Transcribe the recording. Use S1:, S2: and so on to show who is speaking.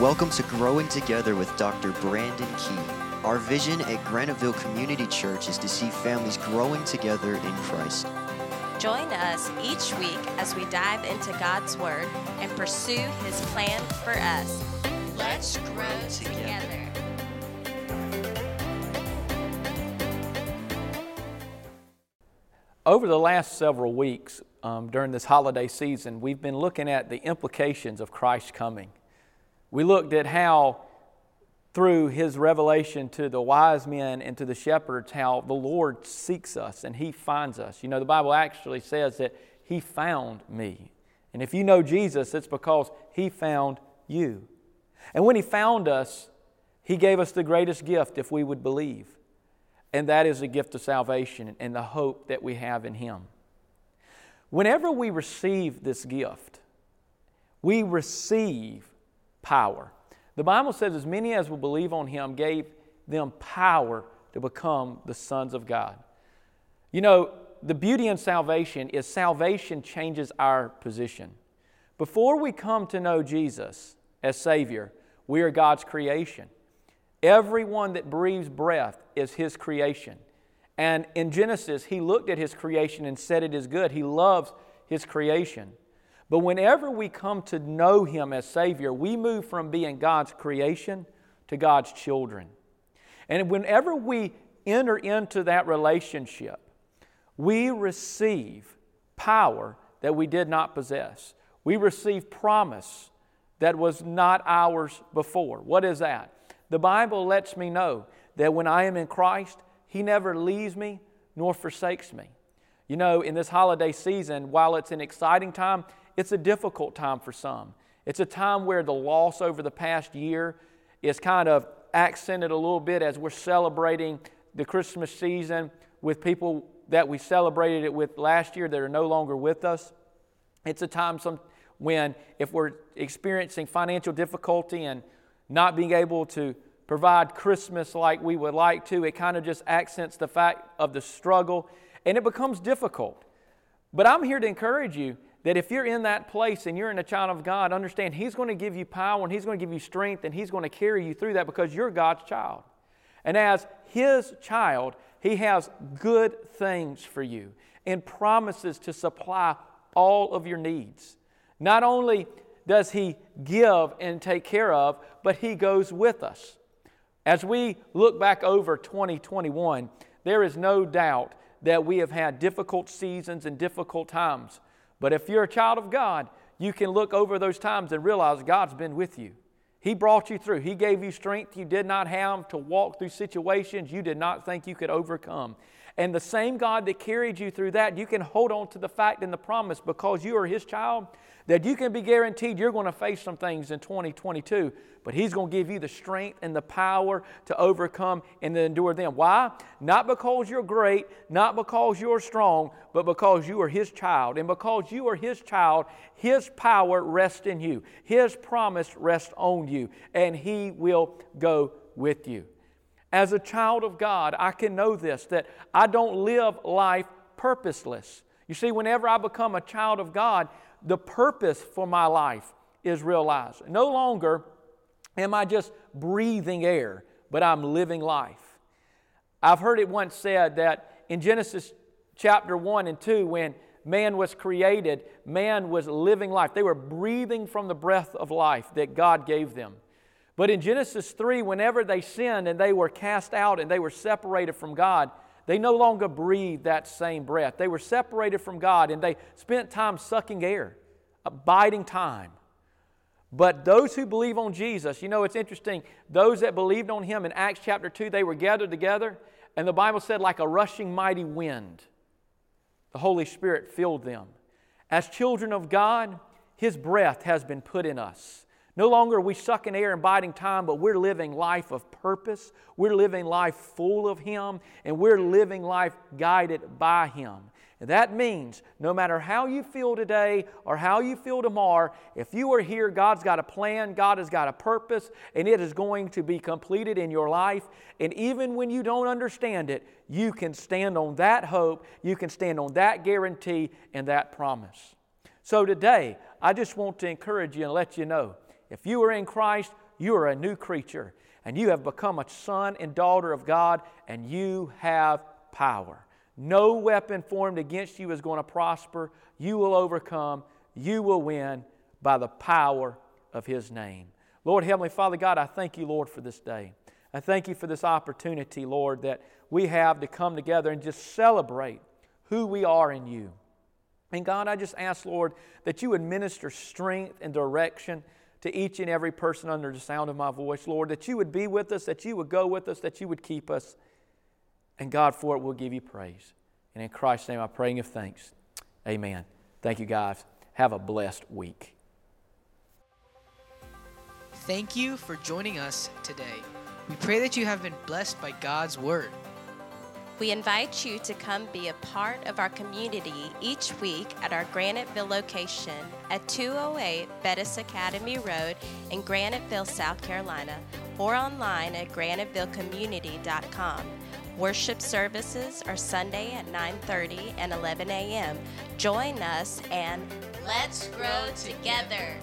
S1: Welcome to Growing Together with Dr. Brandon Key. Our vision at Graniteville Community Church is to see families growing together in Christ.
S2: Join us each week as we dive into God's Word and pursue His plan for us. Let's grow together.
S3: Over the last several weeks um, during this holiday season, we've been looking at the implications of Christ's coming. We looked at how, through his revelation to the wise men and to the shepherds, how the Lord seeks us and he finds us. You know, the Bible actually says that he found me. And if you know Jesus, it's because he found you. And when he found us, he gave us the greatest gift if we would believe. And that is the gift of salvation and the hope that we have in him. Whenever we receive this gift, we receive power. The Bible says, as many as will believe on him gave them power to become the sons of God. You know, the beauty in salvation is salvation changes our position. Before we come to know Jesus as Savior, we are God's creation. Everyone that breathes breath is His creation. And in Genesis, He looked at His creation and said it is good. He loves His creation. But whenever we come to know Him as Savior, we move from being God's creation to God's children. And whenever we enter into that relationship, we receive power that we did not possess. We receive promise that was not ours before. What is that? The Bible lets me know that when I am in Christ, He never leaves me nor forsakes me. You know, in this holiday season, while it's an exciting time, it's a difficult time for some. It's a time where the loss over the past year is kind of accented a little bit as we're celebrating the Christmas season with people that we celebrated it with last year that are no longer with us. It's a time some, when, if we're experiencing financial difficulty and not being able to provide Christmas like we would like to, it kind of just accents the fact of the struggle and it becomes difficult. But I'm here to encourage you that if you're in that place and you're in a child of God, understand He's going to give you power and He's going to give you strength and He's going to carry you through that because you're God's child. And as His child, He has good things for you and promises to supply all of your needs. Not only does He give and take care of, but He goes with us. As we look back over 2021, there is no doubt that we have had difficult seasons and difficult times. But if you're a child of God, you can look over those times and realize God's been with you. He brought you through. He gave you strength you did not have to walk through situations you did not think you could overcome. And the same God that carried you through that, you can hold on to the fact and the promise because you are His child that you can be guaranteed you're going to face some things in 2022, but He's going to give you the strength and the power to overcome and to endure them. Why? Not because you're great, not because you're strong, but because you are His child. And because you are His child, His power rests in you, His promise rests on you, and He will go with you. As a child of God, I can know this that I don't live life purposeless. You see, whenever I become a child of God, the purpose for my life is realized. No longer am I just breathing air, but I'm living life. I've heard it once said that in Genesis chapter 1 and 2, when man was created, man was living life. They were breathing from the breath of life that God gave them. But in Genesis 3, whenever they sinned and they were cast out and they were separated from God, they no longer breathed that same breath. They were separated from God and they spent time sucking air, abiding time. But those who believe on Jesus, you know, it's interesting. Those that believed on Him in Acts chapter 2, they were gathered together, and the Bible said, like a rushing mighty wind, the Holy Spirit filled them. As children of God, His breath has been put in us. No longer are we sucking air and biding time, but we're living life of purpose. We're living life full of Him, and we're living life guided by Him. And that means no matter how you feel today or how you feel tomorrow, if you are here, God's got a plan, God has got a purpose, and it is going to be completed in your life. And even when you don't understand it, you can stand on that hope, you can stand on that guarantee and that promise. So today, I just want to encourage you and let you know if you are in Christ, you are a new creature and you have become a son and daughter of God and you have power. No weapon formed against you is going to prosper. You will overcome. You will win by the power of His name. Lord, Heavenly Father God, I thank you, Lord, for this day. I thank you for this opportunity, Lord, that we have to come together and just celebrate who we are in you. And God, I just ask, Lord, that you would minister strength and direction to each and every person under the sound of my voice, Lord, that you would be with us, that you would go with us, that you would keep us. And God, for it, we'll give you praise. And in Christ's name, I pray and give thanks. Amen. Thank you, guys. Have a blessed week.
S4: Thank you for joining us today. We pray that you have been blessed by God's Word.
S2: We invite you to come be a part of our community each week at our Graniteville location at 208 Bettis Academy Road in Graniteville, South Carolina, or online at granitevillecommunity.com. Worship services are Sunday at 9:30 and 11 a.m. Join us and let's grow together.